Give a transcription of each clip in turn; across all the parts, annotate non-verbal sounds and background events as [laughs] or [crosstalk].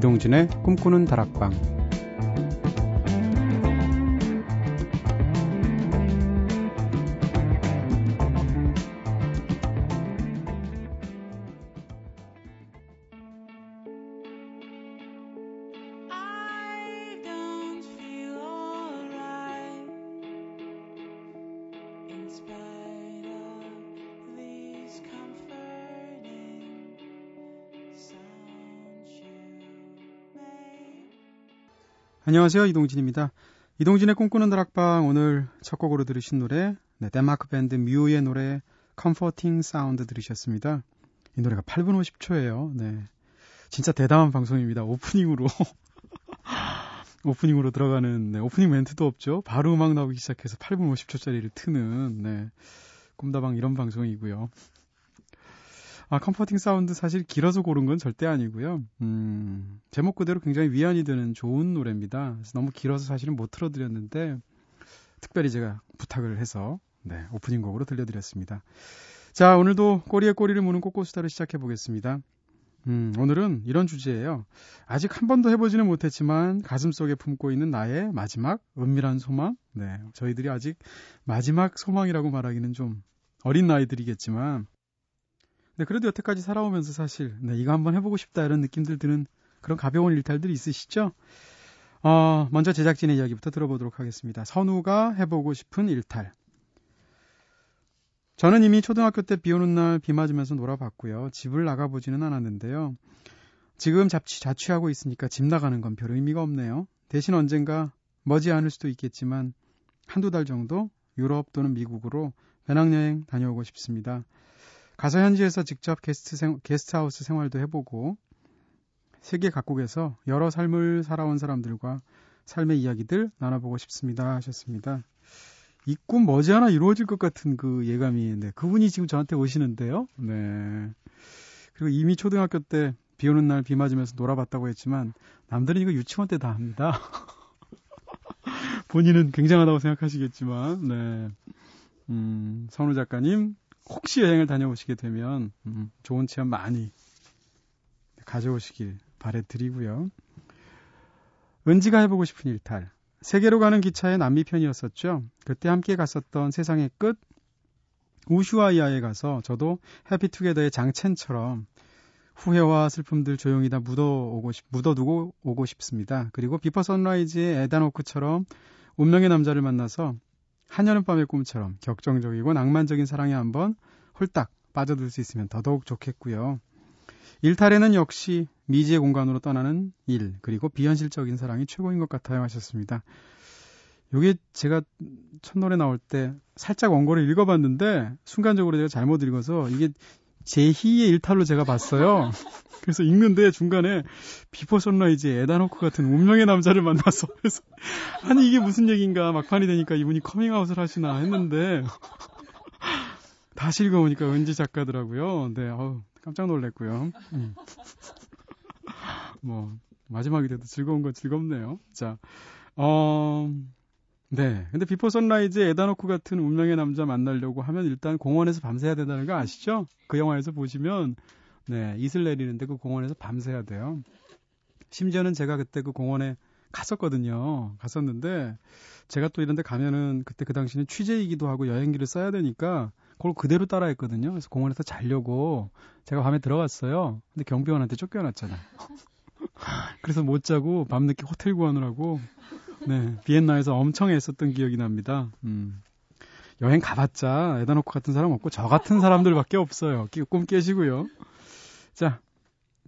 이동진의 꿈꾸는 다락방 안녕하세요. 이동진입니다. 이동진의 꿈꾸는 다락방 오늘 첫 곡으로 들으신 노래 네, 덴마크 밴드 Mew의 노래 Comforting Sound 들으셨습니다. 이 노래가 8분 50초예요. 네. 진짜 대담한 방송입니다. 오프닝으로 [laughs] 오프닝으로 들어가는 네, 오프닝 멘트도 없죠. 바로 음악 나오기 시작해서 8분 50초짜리를 트는 네. 꿈다방 이런 방송이고요. 아, Comforting Sound 사실 길어서 고른 건 절대 아니고요. 음, 제목 그대로 굉장히 위안이 되는 좋은 노래입니다. 그래서 너무 길어서 사실은 못 틀어드렸는데, 특별히 제가 부탁을 해서, 네, 오프닝 곡으로 들려드렸습니다. 자, 오늘도 꼬리에 꼬리를 무는 꼬꼬수다를 시작해 보겠습니다. 음, 오늘은 이런 주제예요. 아직 한 번도 해보지는 못했지만 가슴 속에 품고 있는 나의 마지막 은밀한 소망. 네, 저희들이 아직 마지막 소망이라고 말하기는 좀 어린 나이들이겠지만 네, 그래도 여태까지 살아오면서 사실 네, 이거 한번 해보고 싶다 이런 느낌들 드는 그런 가벼운 일탈들이 있으시죠? 어, 먼저 제작진의 이야기부터 들어보도록 하겠습니다. 선우가 해보고 싶은 일탈. 저는 이미 초등학교 때 비 오는 날 비 맞으면서 놀아봤고요. 집을 나가보지는 않았는데요. 지금 자취, 자취하고 있으니까 집 나가는 건 별 의미가 없네요. 대신 언젠가 머지 않을 수도 있겠지만 한두 달 정도 유럽 또는 미국으로 배낭여행 다녀오고 싶습니다. 가서 현지에서 직접 게스트 생, 게스트하우스 생활도 해보고 세계 각국에서 여러 삶을 살아온 사람들과 삶의 이야기들 나눠보고 싶습니다 하셨습니다. 이 꿈 머지않아 이루어질 것 같은 그 예감이 네, 그분이 지금 저한테 오시는데요. 네. 그리고 이미 초등학교 때 비 오는 날 비 맞으면서 놀아봤다고 했지만 남들은 이거 유치원 때 다 합니다. [laughs] 본인은 굉장하다고 생각하시겠지만, 네. 음, 선우 작가님, 혹시 여행을 다녀오시게 되면 음, 좋은 체험 많이 가져오시길 바래드리고요. 은지가 해보고 싶은 일탈. 세계로 가는 기차의 남미 편이었었죠. 그때 함께 갔었던 세상의 끝 우슈아이아에 가서 저도 해피투게더의 장첸처럼 후회와 슬픔들 조용히 다 묻어오고 싶, 묻어두고 오고 싶습니다. 그리고 비퍼 선라이즈의 에다노크처럼 운명의 남자를 만나서 한여름밤의 꿈처럼 격정적이고 낭만적인 사랑에 한번 홀딱 빠져들 수 있으면 더더욱 좋겠고요. 일탈에는 역시 미지의 공간으로 떠나는 일, 그리고 비현실적인 사랑이 최고인 것 같아요 하셨습니다. 요게 제가 첫 노래 나올 때 살짝 원고를 읽어봤는데 순간적으로 제가 잘못 읽어서 이게 제2의 일탈로 제가 봤어요. 그래서 읽는데 중간에 비포 선라이즈의 에단 호크 같은 운명의 남자를 만나서 [laughs] 그래서 아니 이게 무슨 얘기인가 막판이 되니까 이분이 커밍아웃을 하시나 했는데 다시 읽어보니까 은지 작가더라고요. 네, 어우, 깜짝 놀랐고요. 음. 뭐 마지막이 돼도 즐거운 건 즐겁네요. 자, 어, 네. 근데 비포 선라이즈 에단 호크 같은 운명의 남자 만나려고 하면 일단 공원에서 밤새야 된다는 거 아시죠? 그 영화에서 보시면 네, 이슬 내리는데 그 공원에서 밤새야 돼요. 심지어는 제가 그때 그 공원에 갔었거든요. 갔었는데 제가 또 이런 데 가면은 그때 그 당시는 취재이기도 하고 여행기를 써야 되니까 그걸 그대로 따라 했거든요. 그래서 공원에서 자려고 제가 밤에 들어갔어요. 근데 경비원한테 쫓겨났잖아요. [laughs] 그래서 못 자고 밤늦게 호텔 구하느라고 네, 비엔나에서 엄청 애썼던 기억이 납니다. 음. 여행 가봤자 에다노크 같은 사람 없고 저 같은 사람들밖에 없어요. 꿈 깨시고요. 자,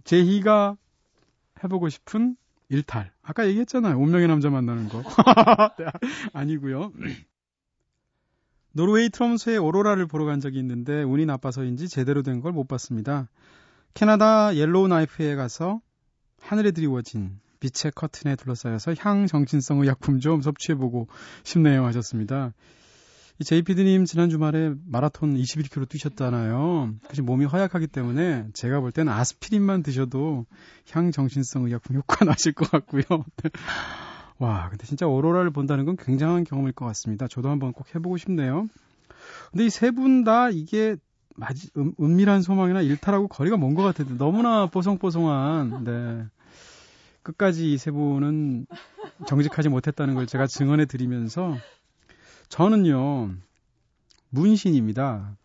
제희가 해보고 싶은 일탈. 아까 얘기했잖아요. 운명의 남자 만나는 거. [laughs] 네, 아니고요. 노르웨이 트롬쇠의 오로라를 보러 간 적이 있는데 운이 나빠서인지 제대로 된 걸 못 봤습니다. 캐나다 옐로우 나이프에 가서 하늘에 드리워진 빛의 커튼에 둘러싸여서 향정신성 의약품 좀 섭취해보고 싶네요 하셨습니다. 제이피디님 지난 주말에 마라톤 21km 뛰셨잖아요. 사실 몸이 허약하기 때문에 제가 볼 때는 아스피린만 드셔도 향 정신성 의약품 효과 [laughs] 나실 것 같고요. [laughs] 와, 근데 진짜 오로라를 본다는 건 굉장한 경험일 것 같습니다. 저도 한번 꼭 해보고 싶네요. 근데 이 세 분 다 이게 마지, 음, 은밀한 소망이나 일탈하고 거리가 먼 것 같은데 너무나 뽀송뽀송한, 네. 끝까지 이 세 분은 정직하지 못했다는 걸 제가 증언해 드리면서 저는요, 문신입니다.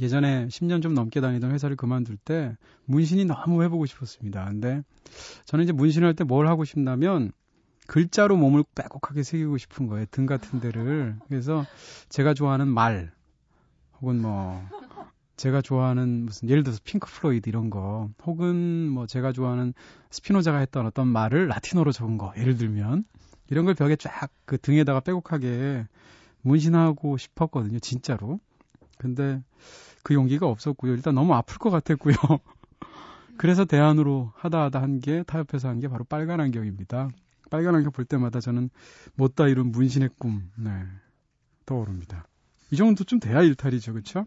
예전에 10년 좀 넘게 다니던 회사를 그만둘 때 문신이 너무 해보고 싶었습니다. 근데 저는 이제 문신을 할 때 뭘 하고 싶냐면 글자로 몸을 빼곡하게 새기고 싶은 거예요. 등 같은 데를. 그래서 제가 좋아하는 말 혹은 뭐 제가 좋아하는 무슨 예를 들어서 핑크 플로이드 이런 거 혹은 뭐 제가 좋아하는 스피노자가 했던 어떤 말을 라틴어로 적은 거 예를 들면 이런 걸 벽에 쫙 그 등에다가 빼곡하게 문신하고 싶었거든요 진짜로. 근데 그 용기가 없었고요. 일단 너무 아플 것 같았고요. [laughs] 그래서 대안으로 하다 하다 한 게 타협해서 한 게 바로 빨간 안경입니다. 빨간 안경 볼 때마다 저는 못다 이룬 문신의 꿈 네, 떠오릅니다. 이 정도쯤 돼야 일탈이죠 그렇죠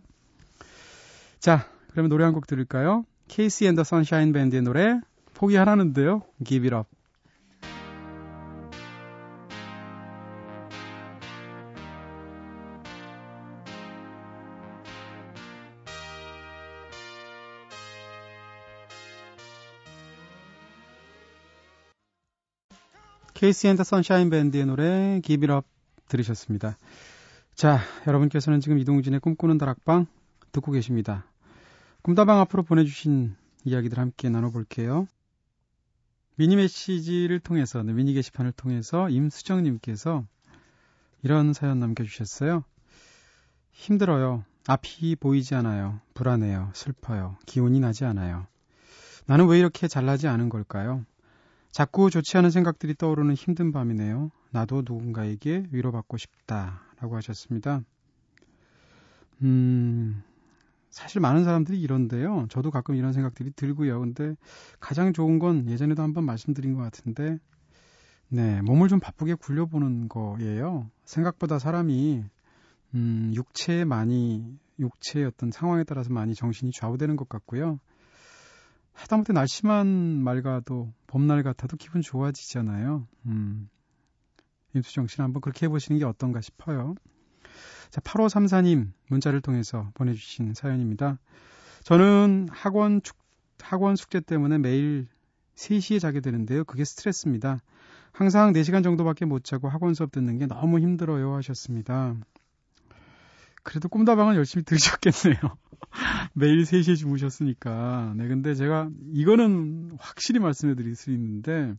자, 그러면 노래 한 곡 들을까요? 케이시 앤더 선샤인 밴드의 노래 포기하라는데요. Give it up. 케이시 앤더 선샤인 밴드의 노래 Give It Up 들으셨습니다. 자, 여러분께서는 지금 이동진의 꿈꾸는 다락방 듣고 계십니다. 꿈다방 앞으로 보내주신 이야기들 함께 나눠볼게요. 미니 메시지를 통해서, 네, 미니 게시판을 통해서 임수정님께서 이런 사연 남겨주셨어요. 힘들어요. 앞이 보이지 않아요. 불안해요. 슬퍼요. 기운이 나지 않아요. 나는 왜 이렇게 잘나지 않은 걸까요? 자꾸 좋지 않은 생각들이 떠오르는 힘든 밤이네요. 나도 누군가에게 위로받고 싶다. 라고 하셨습니다. 음, 사실 많은 사람들이 이런데요. 저도 가끔 이런 생각들이 들고요. 근데 가장 좋은 건 예전에도 한번 말씀드린 것 같은데, 네, 몸을 좀 바쁘게 굴려보는 거예요. 생각보다 사람이, 음, 육체에 많이, 육체의 어떤 상황에 따라서 많이 정신이 좌우되는 것 같고요. 하다못해 날씨만 맑아도, 봄날 같아도 기분 좋아지잖아요. 음, 임수정 씨는 한번 그렇게 해보시는 게 어떤가 싶어요. 자, 8534님 문자를 통해서 보내주신 사연입니다. 저는 학원 축, 학원 숙제 때문에 매일 3시에 자게 되는데요. 그게 스트레스입니다. 항상 4시간 정도밖에 못 자고 학원 수업 듣는 게 너무 힘들어요 하셨습니다. 그래도 꿈다방은 열심히 들으셨겠네요. [laughs] 매일 3시에 주무셨으니까. 네, 근데 제가 이거는 확실히 말씀해 드릴 수 있는데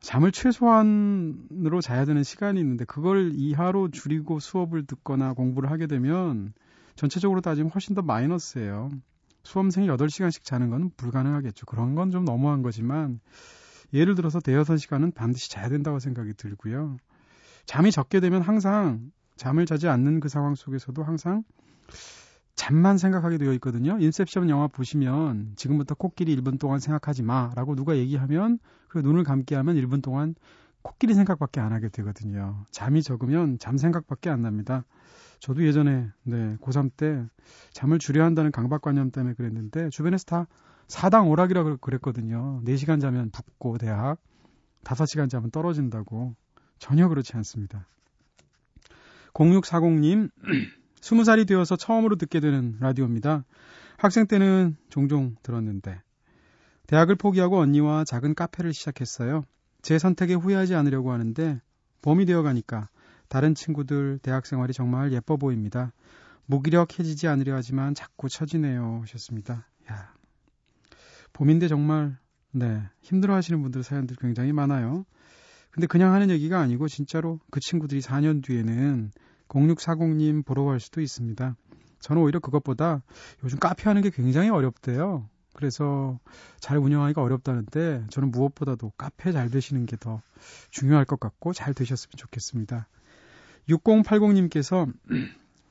잠을 최소한으로 자야 되는 시간이 있는데 그걸 이하로 줄이고 수업을 듣거나 공부를 하게 되면 전체적으로 따지면 훨씬 더 마이너스예요. 수험생이 8시간씩 자는 건 불가능하겠죠. 그런 건 좀 너무한 거지만 예를 들어서 대여섯 시간은 반드시 자야 된다고 생각이 들고요. 잠이 적게 되면 항상 잠을 자지 않는 그 상황 속에서도 항상 잠만 생각하게 되어 있거든요. 인셉션 영화 보시면 지금부터 코끼리 1분 동안 생각하지 마 라고 누가 얘기하면 그 눈을 감게 하면 1분 동안 코끼리 생각밖에 안 하게 되거든요. 잠이 적으면 잠 생각밖에 안 납니다. 저도 예전에 네, 고3 때 잠을 줄여야 한다는 강박관념 때문에 그랬는데 주변에서 다 사당 오락이라고 그랬거든요. 4시간 자면 붓고 대학, 5시간 자면 떨어진다고. 전혀 그렇지 않습니다. 0640님, [clears throat] 20살이 되어서 처음으로 듣게 되는 라디오입니다. 학생 때는 종종 들었는데 대학을 포기하고 언니와 작은 카페를 시작했어요. 제 선택에 후회하지 않으려고 하는데 봄이 되어 가니까 다른 친구들 대학 생활이 정말 예뻐 보입니다. 무기력해지지 않으려 하지만 자꾸 처지네요. 하셨습니다. 야. 봄인데 정말 네, 힘들어 하시는 분들 사연들 굉장히 많아요. 근데 그냥 하는 얘기가 아니고 진짜로 그 친구들이 4년 뒤에는 0640님 보러 갈 수도 있습니다. 저는 오히려 그것보다 요즘 카페 하는 게 굉장히 어렵대요. 그래서 잘 운영하기가 어렵다는데 저는 무엇보다도 카페 잘 되시는 게 더 중요할 것 같고 잘 되셨으면 좋겠습니다. 6080님께서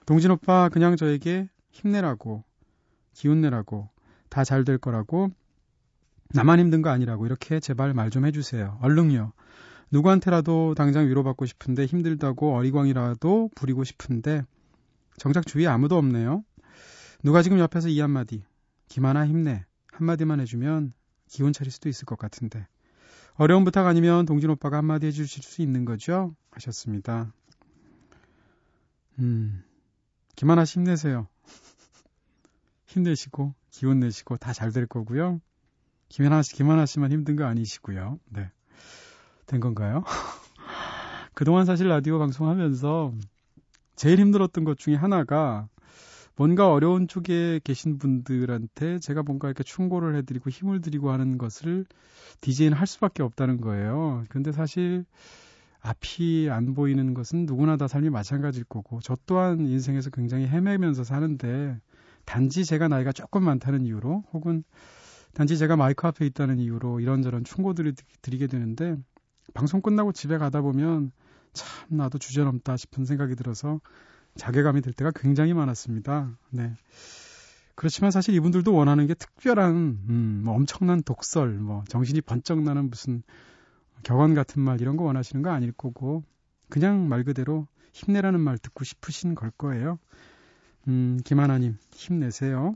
동진 오빠 그냥 저에게 힘내라고 기운 내라고 다 잘 될 거라고 나만 힘든 거 아니라고 이렇게 제발 말 좀 해주세요. 얼른요. 누구한테라도 당장 위로받고 싶은데 힘들다고 어리광이라도 부리고 싶은데 정작 주위에 아무도 없네요. 누가 지금 옆에서 이 한마디 김하나 힘내 한마디만 해주면 기운 차릴 수도 있을 것 같은데 어려운 부탁 아니면 동진 오빠가 한마디 해주실 수 있는 거죠? 하셨습니다. 음, 김하나 힘내세요. [laughs] 힘내시고 기운 내시고 다 잘 될 거고요. 김하나 씨, 김하나 씨만 힘든 거 아니시고요. 네. 된 건가요? [laughs] 그동안 사실 라디오 방송하면서 제일 힘들었던 것 중에 하나가 뭔가 어려운 쪽에 계신 분들한테 제가 뭔가 이렇게 충고를 해드리고 힘을 드리고 하는 것을 DJ는 할 수밖에 없다는 거예요. 근데 사실 앞이 안 보이는 것은 누구나 다 삶이 마찬가지일 거고 저 또한 인생에서 굉장히 헤매면서 사는데 단지 제가 나이가 조금 많다는 이유로 혹은 단지 제가 마이크 앞에 있다는 이유로 이런저런 충고들을 드리게 되는데 방송 끝나고 집에 가다 보면 참 나도 주제넘다 싶은 생각이 들어서 자괴감이 들 때가 굉장히 많았습니다. 네. 그렇지만 사실 이분들도 원하는 게 특별한 음, 뭐 엄청난 독설, 뭐 정신이 번쩍 나는 무슨 격언 같은 말 이런 거 원하시는 거 아닐 거고 그냥 말 그대로 힘내라는 말 듣고 싶으신 걸 거예요. 음, 김하나님 힘내세요.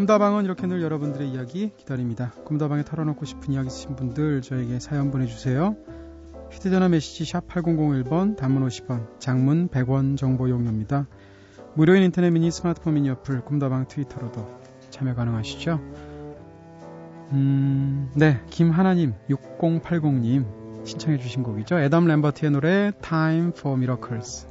꿈다방은 이렇게 늘 여러분들의 이야기 기다립니다. 꿈다방에 털어놓고 싶은 이야기 있으신 분들 저에게 사연 보내주세요. 휴대전화 메시지 샵 8001번, 단문 50원, 장문 100원 정보 용료입니다. 무료인 인터넷 미니 스마트폰 미니 어플 꿈다방 트위터로도 참여 가능하시죠? 음, 네, 김하나님, 6080님 신청해주신 곡이죠. 에담 램버트의 노래 Time for Miracles.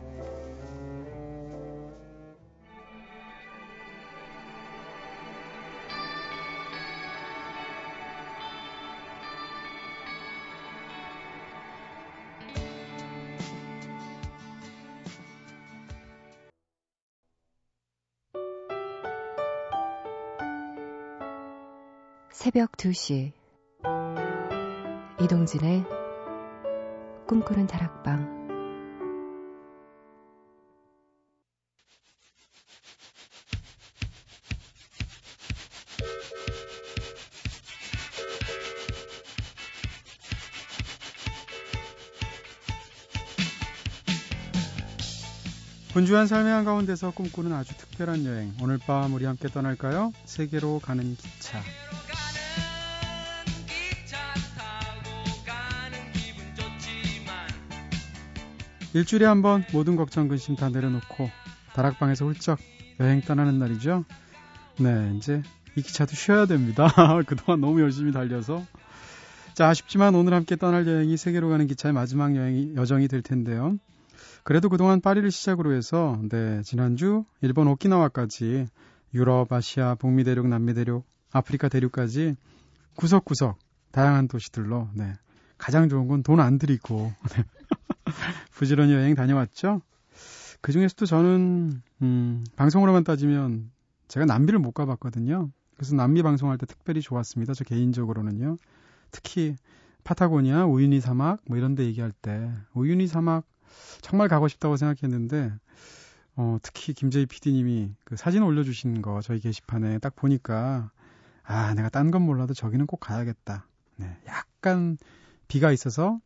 새벽 2시 이동진의 꿈꾸는 다락방 분주한 삶의 한가운데서 꿈꾸는 아주 특별한 여행. 오늘 밤 우리 함께 떠날까요? 세계로 가는 기차. 일주일에 한 번 모든 걱정 근심 다 내려놓고 다락방에서 훌쩍 여행 떠나는 날이죠. 네, 이제 이 기차도 쉬어야 됩니다. [laughs] 그동안 너무 열심히 달려서. 자, 아쉽지만 오늘 함께 떠날 여행이 세계로 가는 기차의 마지막 여행이, 여정이 될 텐데요. 그래도 그동안 파리를 시작으로 해서, 네, 지난주 일본 오키나와까지 유럽, 아시아, 북미 대륙, 남미 대륙, 아프리카 대륙까지 구석구석 다양한 도시들로, 네, 가장 좋은 건 돈 안 들이고, [laughs] 네. [laughs] 부지런히 여행 다녀왔죠. 그 중에서도 저는 음, 방송으로만 따지면 제가 남미를 못 가봤거든요. 그래서 남미 방송할 때 특별히 좋았습니다. 저 개인적으로는요. 특히 파타고니아, 우유니 사막 뭐 이런 데 얘기할 때 우유니 사막 정말 가고 싶다고 생각했는데 어, 특히 김재희 PD님이 그 사진 올려주신 거 저희 게시판에 딱 보니까 아 내가 딴 건 몰라도 저기는 꼭 가야겠다. 네, 약간 비가 있어서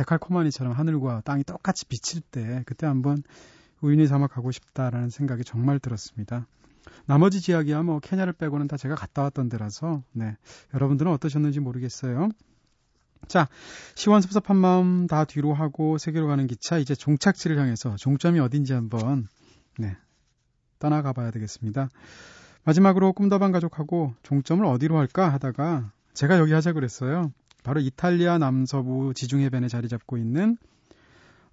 데칼코마니처럼 하늘과 땅이 똑같이 비칠 때 그때 한번 우유니 사막 가고 싶다라는 생각이 정말 들었습니다. 나머지 지역이야 뭐 케냐를 빼고는 다 제가 갔다 왔던 데라서 네 여러분들은 어떠셨는지 모르겠어요. 자 시원섭섭한 마음 다 뒤로 하고 세계로 가는 기차 이제 종착지를 향해서 종점이 어딘지 한번 네 떠나가 봐야 되겠습니다. 마지막으로 꿈다방 가족하고 종점을 어디로 할까 하다가 제가 여기 하자 그랬어요. 바로 이탈리아 남서부 지중해변에 자리 잡고 있는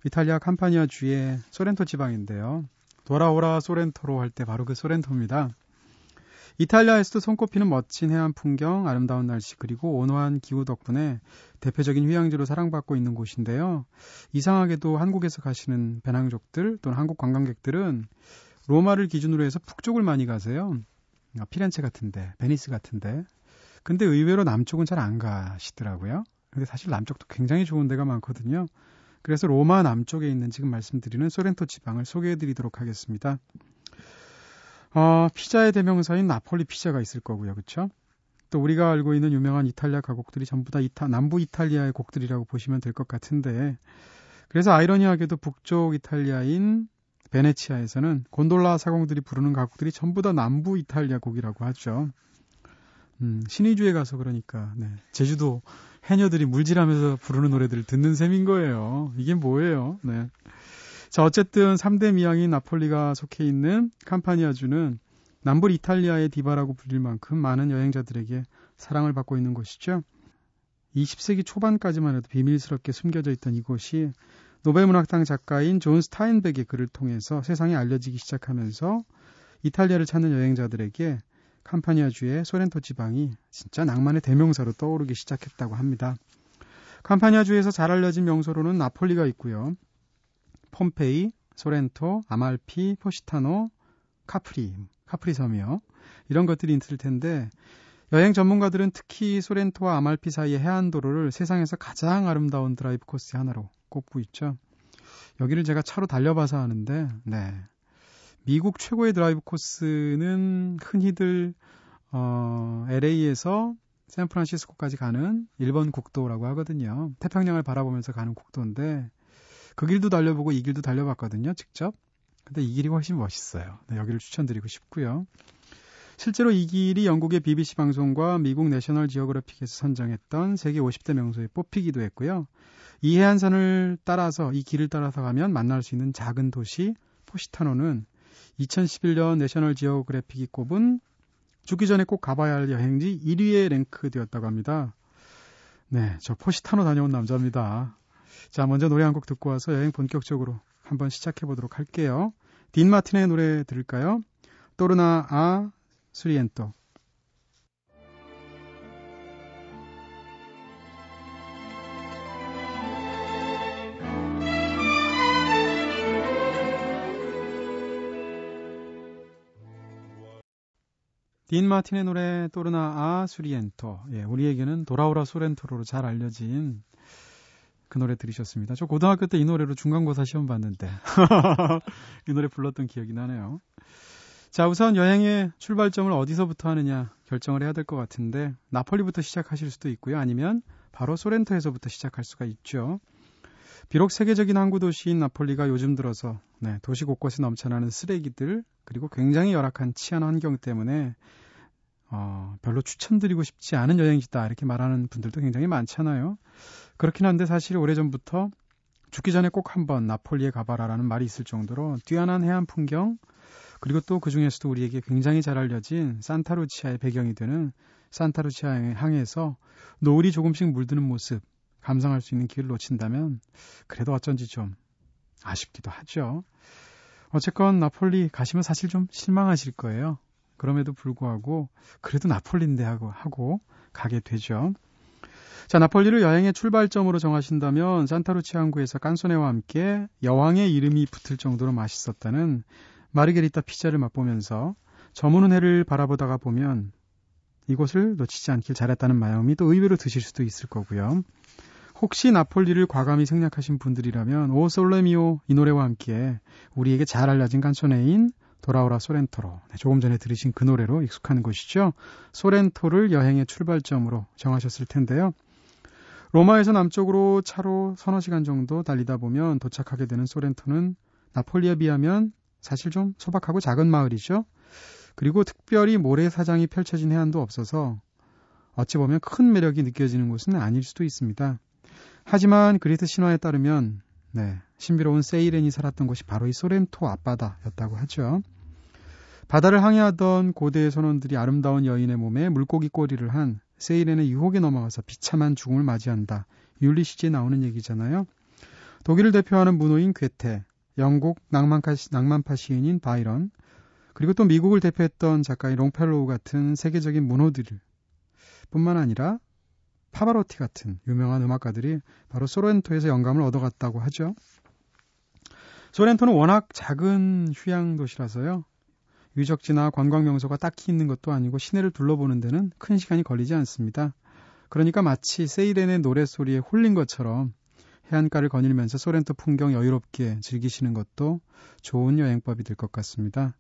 이탈리아 캄파니아 주의 소렌토 지방인데요. 돌아오라 소렌토로 할 때 바로 그 소렌토입니다. 이탈리아에서도 손꼽히는 멋진 해안 풍경, 아름다운 날씨 그리고 온화한 기후 덕분에 대표적인 휴양지로 사랑받고 있는 곳인데요. 이상하게도 한국에서 가시는 배낭족들 또는 한국 관광객들은 로마를 기준으로 해서 북쪽을 많이 가세요. 피렌체 같은데, 베니스 같은데 근데 의외로 남쪽은 잘 안 가시더라고요. 근데 사실 남쪽도 굉장히 좋은 데가 많거든요. 그래서 로마 남쪽에 있는 지금 말씀드리는 소렌토 지방을 소개해 드리도록 하겠습니다. 어, 피자의 대명사인 나폴리 피자가 있을 거고요. 그렇죠? 또 우리가 알고 있는 유명한 이탈리아 가곡들이 전부 다 이타, 남부 이탈리아의 곡들이라고 보시면 될 것 같은데 그래서 아이러니하게도 북쪽 이탈리아인 베네치아에서는 곤돌라 사공들이 부르는 가곡들이 전부 다 남부 이탈리아 곡이라고 하죠. 음, 신의주에 가서 그러니까 네. 제주도 해녀들이 물질하면서 부르는 노래들을 듣는 셈인 거예요. 이게 뭐예요? 네. 자, 어쨌든 3대 미항인 나폴리가 속해 있는 캄파니아주는 남부 이탈리아의 디바라고 불릴 만큼 많은 여행자들에게 사랑을 받고 있는 곳이죠. 20세기 초반까지만 해도 비밀스럽게 숨겨져 있던 이곳이 노벨 문학상 작가인 존 스타인벡의 글을 통해서 세상에 알려지기 시작하면서 이탈리아를 찾는 여행자들에게 캄파니아주의 소렌토 지방이 진짜 낭만의 대명사로 떠오르기 시작했다고 합니다. 캄파니아주에서 잘 알려진 명소로는 나폴리가 있고요. 폼페이, 소렌토, 아말피, 포시타노, 카프리, 카프리 섬이요. 이런 것들이 있을 텐데 여행 전문가들은 특히 소렌토와 아말피 사이의 해안도로를 세상에서 가장 아름다운 드라이브 코스 하나로 꼽고 있죠. 여기를 제가 차로 달려봐서 아는데, 네. 미국 최고의 드라이브 코스는 흔히들 어, LA에서 샌프란시스코까지 가는 1번 국도라고 하거든요. 태평양을 바라보면서 가는 국도인데 그 길도 달려보고 이 길도 달려봤거든요, 직접. 근데 이 길이 훨씬 멋있어요. 네, 여기를 추천드리고 싶고요. 실제로 이 길이 영국의 BBC 방송과 미국 내셔널 지오그래픽에서 선정했던 세계 50대 명소에 뽑히기도 했고요. 이 해안선을 따라서 이 길을 따라서 가면 만날 수 있는 작은 도시 포시타노는 2011년 내셔널 지오그래픽이 꼽은 죽기 전에 꼭 가봐야 할 여행지 1위에 랭크되었다고 합니다. 네, 저 포시타노 다녀온 남자입니다. 자, 먼저 노래 한 곡 듣고 와서 여행 본격적으로 한번 시작해 보도록 할게요. 딘 마틴의 노래 들을까요? 또르나 아 수리엔토. 딘 마틴의 노래 또르나 아 수리엔토. 예, 우리에게는 돌아오라 소렌토로 잘 알려진 그 노래 들으셨습니다. 저 고등학교 때 이 노래로 중간고사 시험 봤는데 [laughs] 이 노래 불렀던 기억이 나네요. 자, 우선 여행의 출발점을 어디서부터 하느냐 결정을 해야 될 것 같은데 나폴리부터 시작하실 수도 있고요. 아니면 바로 소렌토에서부터 시작할 수가 있죠. 비록 세계적인 항구 도시인 나폴리가 요즘 들어서 네, 도시 곳곳에 넘쳐나는 쓰레기들 그리고 굉장히 열악한 치안 환경 때문에 어, 별로 추천드리고 싶지 않은 여행지다 이렇게 말하는 분들도 굉장히 많잖아요. 그렇긴 한데 사실 오래전부터 죽기 전에 꼭 한번 나폴리에 가봐라라는 말이 있을 정도로 뛰어난 해안 풍경 그리고 또 그 중에서도 우리에게 굉장히 잘 알려진 산타루치아의 배경이 되는 산타루치아 항에서 노을이 조금씩 물드는 모습 감상할 수 있는 기회를 놓친다면 그래도 어쩐지 좀 아쉽기도 하죠. 어쨌건 나폴리 가시면 사실 좀 실망하실 거예요. 그럼에도 불구하고 그래도 나폴리인데 하고 하고 가게 되죠. 자, 나폴리를 여행의 출발점으로 정하신다면 산타루치 항구에서 깐소네와 함께 여왕의 이름이 붙을 정도로 맛있었다는 마르게리타 피자를 맛보면서 저무는 해를 바라보다가 보면 이곳을 놓치지 않길 잘했다는 마음이 또 의외로 드실 수도 있을 거고요. 혹시 나폴리를 과감히 생략하신 분들이라면 오 솔레미오 이 노래와 함께 우리에게 잘 알려진 깐소네인 돌아오라 소렌토로 네, 조금 전에 들으신 그 노래로 익숙한 곳이죠. 소렌토를 여행의 출발점으로 정하셨을 텐데요. 로마에서 남쪽으로 차로 서너 시간 정도 달리다 보면 도착하게 되는 소렌토는 나폴리에 비하면 사실 좀 소박하고 작은 마을이죠. 그리고 특별히 모래사장이 펼쳐진 해안도 없어서 어찌 보면 큰 매력이 느껴지는 곳은 아닐 수도 있습니다. 하지만 그리스 신화에 따르면 네, 신비로운 세이렌이 살았던 곳이 바로 이 소렌토 앞바다였다고 하죠. 바다를 항해하던 고대의 선원들이 아름다운 여인의 몸에 물고기 꼬리를 한 세이렌의 유혹에 넘어가서 비참한 죽음을 맞이한다. 율리시즈에 나오는 얘기잖아요. 독일을 대표하는 문호인 괴테, 영국 낭만파, 낭만파 시인인 바이런, 그리고 또 미국을 대표했던 작가인 롱펠로우 같은 세계적인 문호들 뿐만 아니라 파바로티 같은 유명한 음악가들이 바로 소렌토에서 영감을 얻어갔다고 하죠. 소렌토는 워낙 작은 휴양 도시라서요. 유적지나 관광 명소가 딱히 있는 것도 아니고 시내를 둘러보는 데는 큰 시간이 걸리지 않습니다. 그러니까 마치 세이렌의 노랫소리에 홀린 것처럼 해안가를 거닐면서 소렌토 풍경 여유롭게 즐기시는 것도 좋은 여행법이 될 것 같습니다.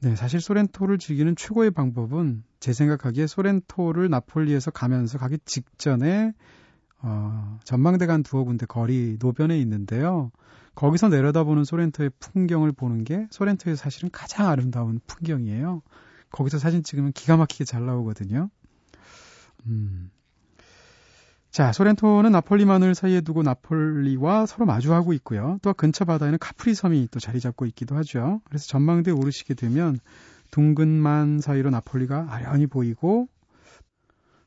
네, 사실 소렌토를 즐기는 최고의 방법은 제 생각하기에 소렌토를 나폴리에서 가면서 가기 직전에 어, 전망대가 한 두어 군데 거리 노변에 있는데요. 거기서 내려다보는 소렌토의 풍경을 보는 게 소렌토에서 사실은 가장 아름다운 풍경이에요. 거기서 사진 찍으면 기가 막히게 잘 나오거든요. 음. 자, 소렌토는 나폴리만을 사이에 두고 나폴리와 서로 마주하고 있고요. 또 근처 바다에는 카프리 섬이 또 자리 잡고 있기도 하죠. 그래서 전망대에 오르시게 되면 둥근 만 사이로 나폴리가 아련히 보이고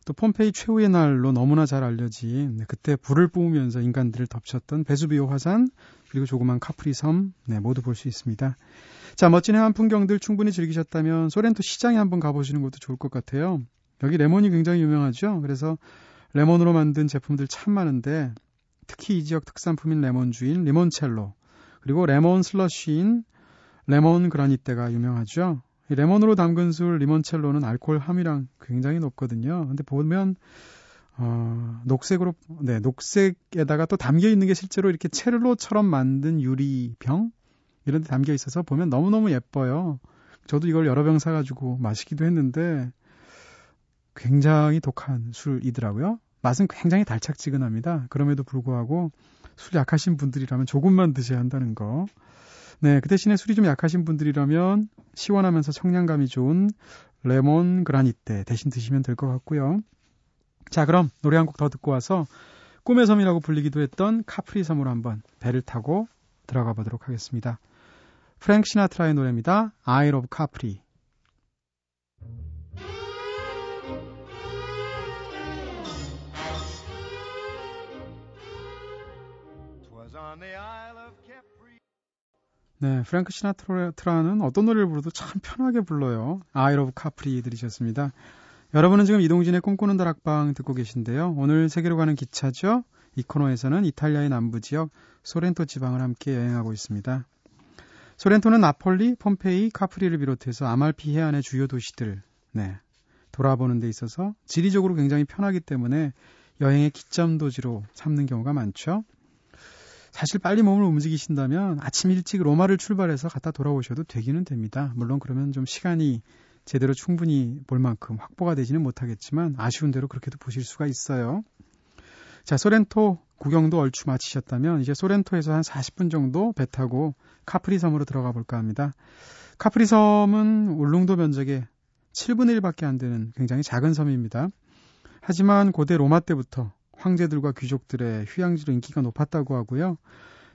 또 폼페이 최후의 날로 너무나 잘 알려진 네, 그때 불을 뿜으면서 인간들을 덮쳤던 베수비오 화산 그리고 조그만 카프리 섬 네, 모두 볼 수 있습니다. 자 멋진 해안 풍경들 충분히 즐기셨다면 소렌토 시장에 한번 가보시는 것도 좋을 것 같아요. 여기 레몬이 굉장히 유명하죠. 그래서 레몬으로 만든 제품들 참 많은데 특히 이 지역 특산품인 레몬주인 리몬첼로 그리고 레몬 슬러시인 레몬 그라니테가 유명하죠. 이 레몬으로 담근 술 리몬첼로는 알코올 함유량 굉장히 높거든요. 근데 보면 어, 녹색으로 네 녹색에다가 또 담겨 있는 게 실제로 이렇게 첼로처럼 만든 유리병 이런 데 담겨 있어서 보면 너무너무 예뻐요. 저도 이걸 여러 병 사가지고 마시기도 했는데 굉장히 독한 술이더라고요. 맛은 굉장히 달착지근합니다. 그럼에도 불구하고 술 약하신 분들이라면 조금만 드셔야 한다는 거. 네, 그 대신에 술이 좀 약하신 분들이라면 시원하면서 청량감이 좋은 레몬 그라니테 대신 드시면 될 것 같고요. 자, 그럼 노래 한 곡 더 듣고 와서 꿈의 섬이라고 불리기도 했던 카프리 섬으로 한번 배를 타고 들어가 보도록 하겠습니다. 프랭크 시나트라의 노래입니다. I love Capri. 네, 프랭크 시나트라는 어떤 노래를 불러도 참 편하게 불러요. I love Capri 들으셨습니다. 여러분은 지금 이동진의 꿈꾸는 다락방 듣고 계신데요. 오늘 세계로 가는 기차죠. 이 코너에서는 이탈리아의 남부 지역 소렌토 지방을 함께 여행하고 있습니다. 소렌토는 나폴리, 폼페이, 카프리를 비롯해서 아말피 해안의 주요 도시들, 네, 돌아보는 데 있어서 지리적으로 굉장히 편하기 때문에 여행의 기점 도지로 삼는 경우가 많죠. 사실 빨리 몸을 움직이신다면 아침 일찍 로마를 출발해서 갔다 돌아오셔도 되기는 됩니다. 물론 그러면 좀 시간이 제대로 충분히 볼 만큼 확보가 되지는 못하겠지만 아쉬운 대로 그렇게도 보실 수가 있어요. 자, 소렌토 구경도 얼추 마치셨다면 이제 소렌토에서 한 40분 정도 배 타고 카프리 섬으로 들어가 볼까 합니다. 카프리 섬은 울릉도 면적의 7분의 1밖에 안 되는 굉장히 작은 섬입니다. 하지만 고대 로마 때부터 황제들과 귀족들의 휴양지로 인기가 높았다고 하고요.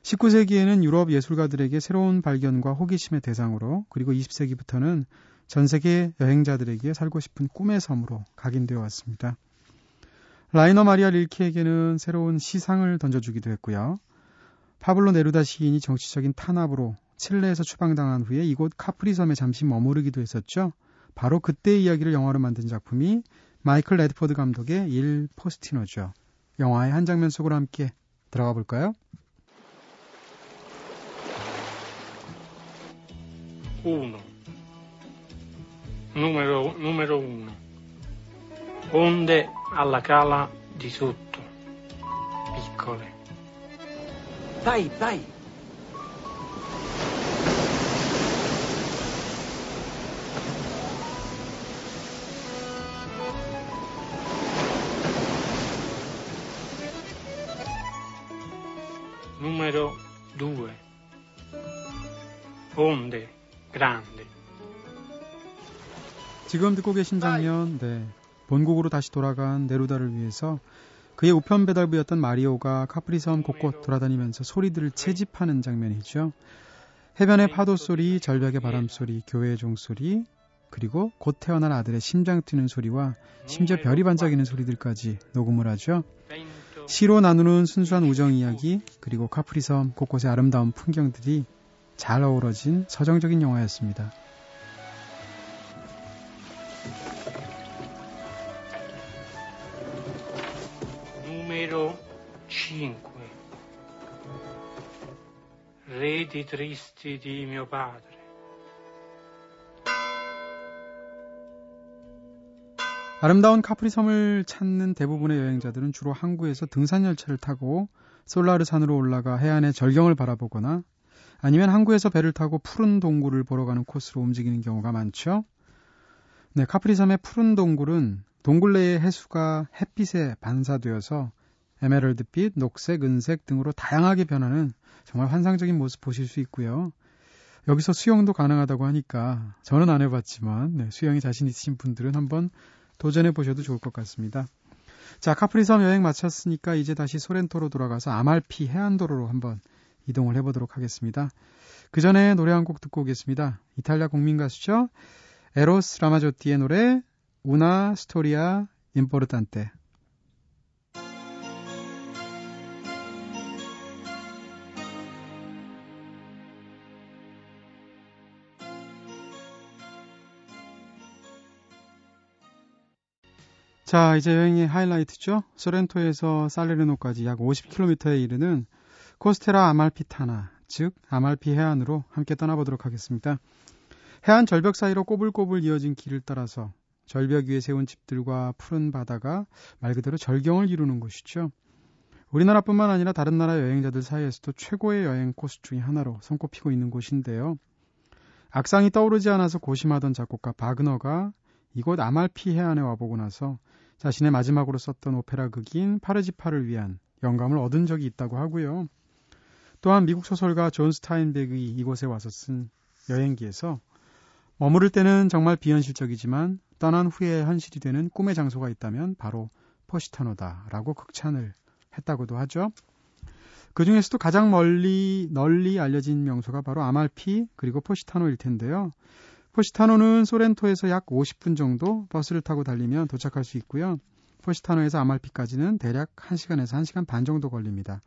19세기에는 유럽 예술가들에게 새로운 발견과 호기심의 대상으로 그리고 20세기부터는 전 세계 여행자들에게 살고 싶은 꿈의 섬으로 각인되어 왔습니다. 라이너 마리아 릴케에게는 새로운 시상을 던져주기도 했고요. 파블로 네루다 시인이 정치적인 탄압으로 칠레에서 추방당한 후에 이곳 카프리 섬에 잠시 머무르기도 했었죠. 바로 그때의 이야기를 영화로 만든 작품이 마이클 레드포드 감독의 일 포스티노죠. 영화의 한 장면 속으로 함께 들어가 볼까요? Uno. Numero, numero uno. Onde alla cala di sotto. Piccole. Vai, vai. Onde grandi. 지금 듣고 계신 장면, 네. 본국으로 다시 돌아간 네루다를 위해서 그의 우편 배달부였던 마리오가 카프리 섬 곳곳 돌아다니면서 소리들을 채집하는 장면이죠. 해변의 파도 소리, 절벽의 바람 소리, 교회의 종소리, 그리고 곧 태어난 아들의 심장 뛰는 소리와 심지어 별이 반짝이는 소리들까지 녹음을 하죠. 시로 나누는 순수한 우정 이야기, 그리고 카프리섬 곳곳의 아름다운 풍경들이 잘 어우러진 서정적인 영화였습니다. Numero 5. Reti tristi di mio padre. 아름다운 카프리 섬을 찾는 대부분의 여행자들은 주로 항구에서 등산 열차를 타고 솔라르 산으로 올라가 해안의 절경을 바라보거나 아니면 항구에서 배를 타고 푸른 동굴을 보러 가는 코스로 움직이는 경우가 많죠. 네, 카프리 섬의 푸른 동굴은 동굴 내의 해수가 햇빛에 반사되어서 에메랄드빛, 녹색, 은색 등으로 다양하게 변하는 정말 환상적인 모습 보실 수 있고요. 여기서 수영도 가능하다고 하니까 저는 안 해봤지만 네, 수영에 자신 있으신 분들은 한번 도전해 보셔도 좋을 것 같습니다. 자, 카프리섬 여행 마쳤으니까 이제 다시 소렌토로 돌아가서 아말피 해안도로로 한번 이동을 해보도록 하겠습니다. 그 전에 노래 한 곡 듣고 오겠습니다. 이탈리아 국민 가수죠. 에로스 라마조티의 노래 Una storia importante 자, 이제 여행의 하이라이트죠. 소렌토에서 살레르노까지 약 50km에 이르는 코스테라 아말피타나, 즉 아말피 해안으로 함께 떠나보도록 하겠습니다. 해안 절벽 사이로 꼬불꼬불 이어진 길을 따라서 절벽 위에 세운 집들과 푸른 바다가 말 그대로 절경을 이루는 곳이죠. 우리나라뿐만 아니라 다른 나라 여행자들 사이에서도 최고의 여행 코스 중의 하나로 손꼽히고 있는 곳인데요. 악상이 떠오르지 않아서 고심하던 작곡가 바그너가 이곳 아말피 해안에 와보고 나서 자신의 마지막으로 썼던 오페라 극인 파르지팔을 위한 영감을 얻은 적이 있다고 하고요. 또한 미국 소설가 존 스타인벡이 이곳에 와서 쓴 여행기에서 머무를 때는 정말 비현실적이지만 떠난 후에 현실이 되는 꿈의 장소가 있다면 바로 포시타노다라고 극찬을 했다고도 하죠. 그 중에서도 가장 멀리 널리 알려진 명소가 바로 아말피 그리고 포시타노일 텐데요. 포시타노는 소렌토에서 약 50분 정도 버스를 타고 달리면 도착할 수 있고요. 포시타노에서 아말피까지는 대략 1시간에서 1시간 반 정도 걸립니다.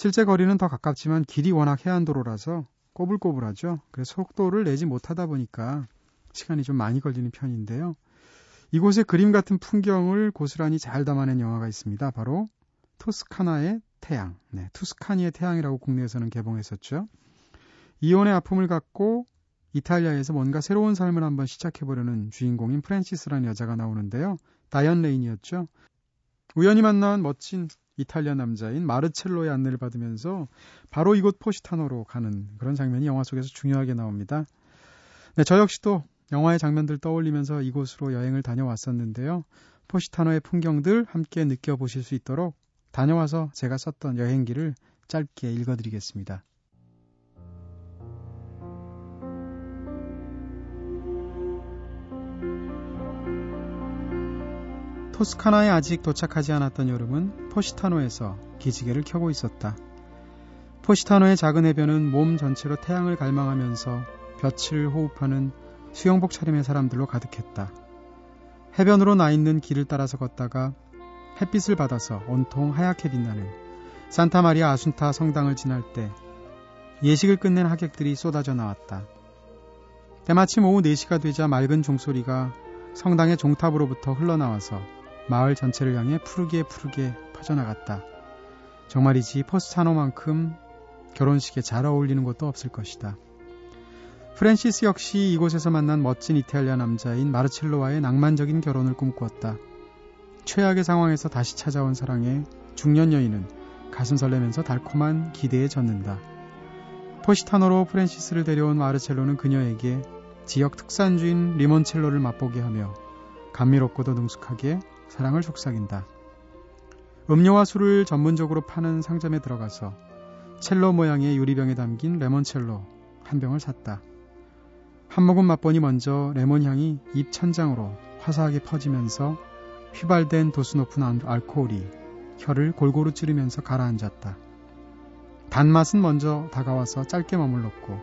실제 거리는 더 가깝지만 길이 워낙 해안도로라서 꼬불꼬불하죠. 그래서 속도를 내지 못하다 보니까 시간이 좀 많이 걸리는 편인데요. 이곳의 그림 같은 풍경을 고스란히 잘 담아낸 영화가 있습니다. 바로 토스카나의 태양. 네, 투스카니의 태양이라고 국내에서는 개봉했었죠. 이혼의 아픔을 갖고 이탈리아에서 뭔가 새로운 삶을 한번 시작해보려는 주인공인 프랜시스라는 여자가 나오는데요. 다이언 레인이었죠. 우연히 만난 멋진 이탈리아 남자인 마르첼로의 안내를 받으면서 바로 이곳 포시타노로 가는 그런 장면이 영화 속에서 중요하게 나옵니다. 네, 저 역시도 영화의 장면들 떠올리면서 이곳으로 여행을 다녀왔었는데요. 포시타노의 풍경들 함께 느껴보실 수 있도록 다녀와서 제가 썼던 여행기를 짧게 읽어드리겠습니다. 토스카나에 아직 도착하지 않았던 여름은 포시타노에서 기지개를 켜고 있었다. 포시타노의 작은 해변은 몸 전체로 태양을 갈망하면서 볕을 호흡하는 수영복 차림의 사람들로 가득했다. 해변으로 나 있는 길을 따라서 걷다가 햇빛을 받아서 온통 하얗게 빛나는 산타 마리아 아순타 성당을 지날 때 예식을 끝낸 하객들이 쏟아져 나왔다. 때마침 오후 4시가 되자 맑은 종소리가 성당의 종탑으로부터 흘러나와서 마을 전체를 향해 푸르게 푸르게 퍼져나갔다. 정말이지 포스타노만큼 결혼식에 잘 어울리는 곳도 없을 것이다. 프랜시스 역시 이곳에서 만난 멋진 이탈리아 남자인 마르첼로와의 낭만적인 결혼을 꿈꾸었다. 최악의 상황에서 다시 찾아온 사랑에 중년 여인은 가슴 설레면서 달콤한 기대에 젖는다. 포시타노로 프랜시스를 데려온 마르첼로는 그녀에게 지역 특산주인 리몬첼로를 맛보게 하며 감미롭고도 능숙하게 사랑을 속삭인다. 음료와 술을 전문적으로 파는 상점에 들어가서 첼로 모양의 유리병에 담긴 레몬첼로 한 병을 샀다. 한 모금 맛보니 먼저 레몬 향이 입 천장으로 화사하게 퍼지면서 휘발된 도수 높은 알코올이 혀를 골고루 찌르면서 가라앉았다. 단맛은 먼저 다가와서 짧게 머물렀고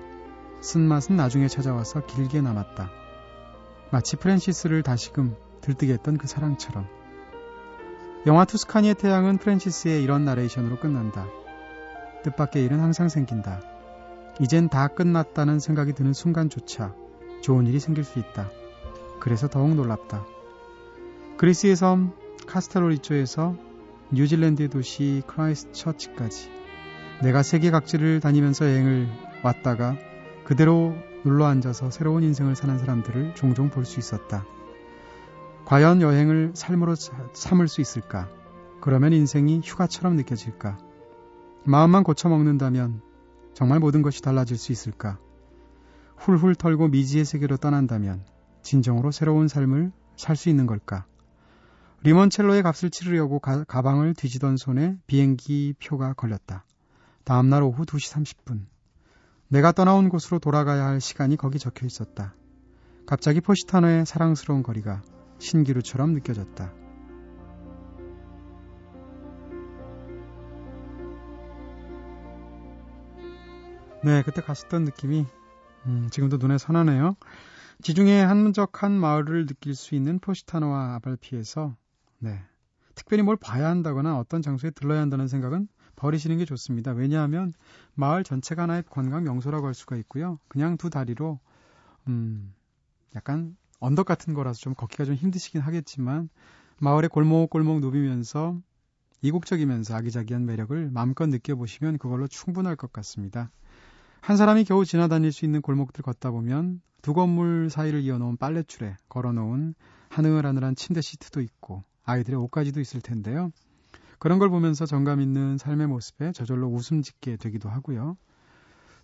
쓴맛은 나중에 찾아와서 길게 남았다. 마치 프랜시스를 다시금 들뜨게 했던 그 사랑처럼. 영화 투스카니의 태양은 프랜시스의 이런 나레이션으로 끝난다. 뜻밖의 일은 항상 생긴다. 이젠 다 끝났다는 생각이 드는 순간조차 좋은 일이 생길 수 있다. 그래서 더욱 놀랍다. 그리스의 섬 카스텔로리초에서 뉴질랜드의 도시 크라이스트 처치까지 내가 세계 각지를 다니면서 여행을 왔다가 그대로 눌러 앉아서 새로운 인생을 사는 사람들을 종종 볼 수 있었다. 과연 여행을 삶으로 삼을 수 있을까? 그러면 인생이 휴가처럼 느껴질까? 마음만 고쳐먹는다면 정말 모든 것이 달라질 수 있을까? 훌훌 털고 미지의 세계로 떠난다면 진정으로 새로운 삶을 살 수 있는 걸까? 리몬첼로의 값을 치르려고 가, 가방을 뒤지던 손에 비행기 표가 걸렸다. 다음날 오후 2시 30분. 내가 떠나온 곳으로 돌아가야 할 시간이 거기 적혀 있었다. 갑자기 포시타노의 사랑스러운 거리가 신기루처럼 느껴졌다. 네, 그때 갔었던 느낌이 음, 지금도 눈에 선하네요. 지중해 한적한 마을을 느낄 수 있는 포시타노와 아발피에서 네, 특별히 뭘 봐야 한다거나 어떤 장소에 들러야 한다는 생각은 버리시는 게 좋습니다. 왜냐하면 마을 전체가 하나의 관광 명소라고 할 수가 있고요. 그냥 두 다리로 음, 약간 언덕 같은 거라서 좀 걷기가 좀 힘드시긴 하겠지만 마을의 골목골목 누비면서 이국적이면서 아기자기한 매력을 마음껏 느껴보시면 그걸로 충분할 것 같습니다. 한 사람이 겨우 지나다닐 수 있는 골목들 걷다 보면 두 건물 사이를 이어놓은 빨래줄에 걸어놓은 하늘하늘한 침대 시트도 있고 아이들의 옷가지도 있을 텐데요. 그런 걸 보면서 정감 있는 삶의 모습에 저절로 웃음 짓게 되기도 하고요.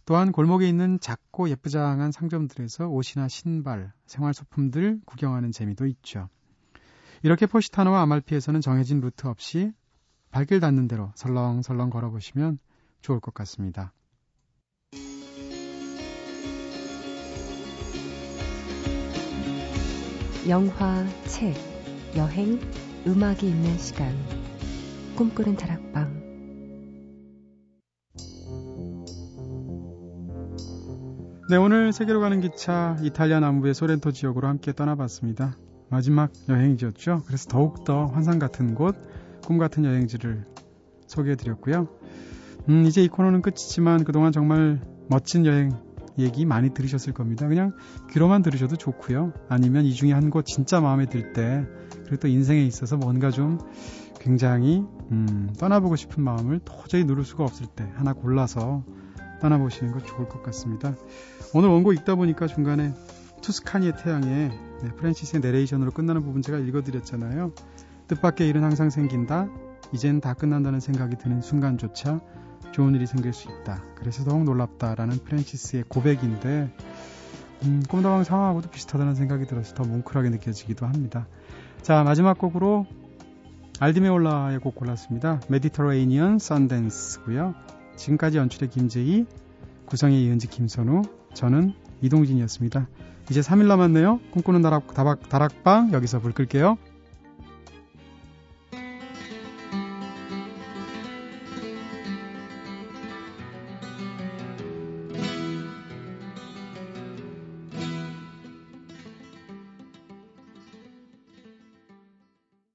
또한 골목에 있는 작고 예쁘장한 상점들에서 옷이나 신발, 생활소품들 구경하는 재미도 있죠. 이렇게 포시타노와 아말피에서는 정해진 루트 없이 발길 닿는 대로 설렁설렁 걸어보시면 좋을 것 같습니다. 영화, 책, 여행, 음악이 있는 시간. 꿈꾸는 다락방. 네, 오늘 세계로 가는 기차 이탈리아 남부의 소렌토 지역으로 함께 떠나봤습니다. 마지막 여행지였죠. 그래서 더욱더 환상 같은 곳, 꿈 같은 여행지를 소개해드렸고요. 음, 이제 이 코너는 끝이지만 그동안 정말 멋진 여행 얘기 많이 들으셨을 겁니다. 그냥 귀로만 들으셔도 좋고요. 아니면 이 중에 한 곳 진짜 마음에 들 때, 그리고 또 인생에 있어서 뭔가 좀 굉장히 음, 떠나보고 싶은 마음을 도저히 누를 수가 없을 때 하나 골라서 떠나보시는 것 좋을 것 같습니다. 오늘 원고 읽다 보니까 중간에 투스카니의 태양에 네, 프랜시스의 내레이션으로 끝나는 부분 제가 읽어드렸잖아요. 뜻밖의 일은 항상 생긴다. 이젠 다 끝난다는 생각이 드는 순간조차 좋은 일이 생길 수 있다. 그래서 더욱 놀랍다라는 프랜시스의 고백인데 음, 꿈다방 상황하고도 비슷하다는 생각이 들어서 더 뭉클하게 느껴지기도 합니다. 자 마지막 곡으로 알디메올라의 곡 골랐습니다. Mediterranean Sundance고요. 지금까지 연출의 김재희, 구성의 이은지 김선우, 저는 이동진이었습니다. 이제 3일 남았네요. 꿈꾸는 다락, 다락, 다락방 여기서 불 끌게요.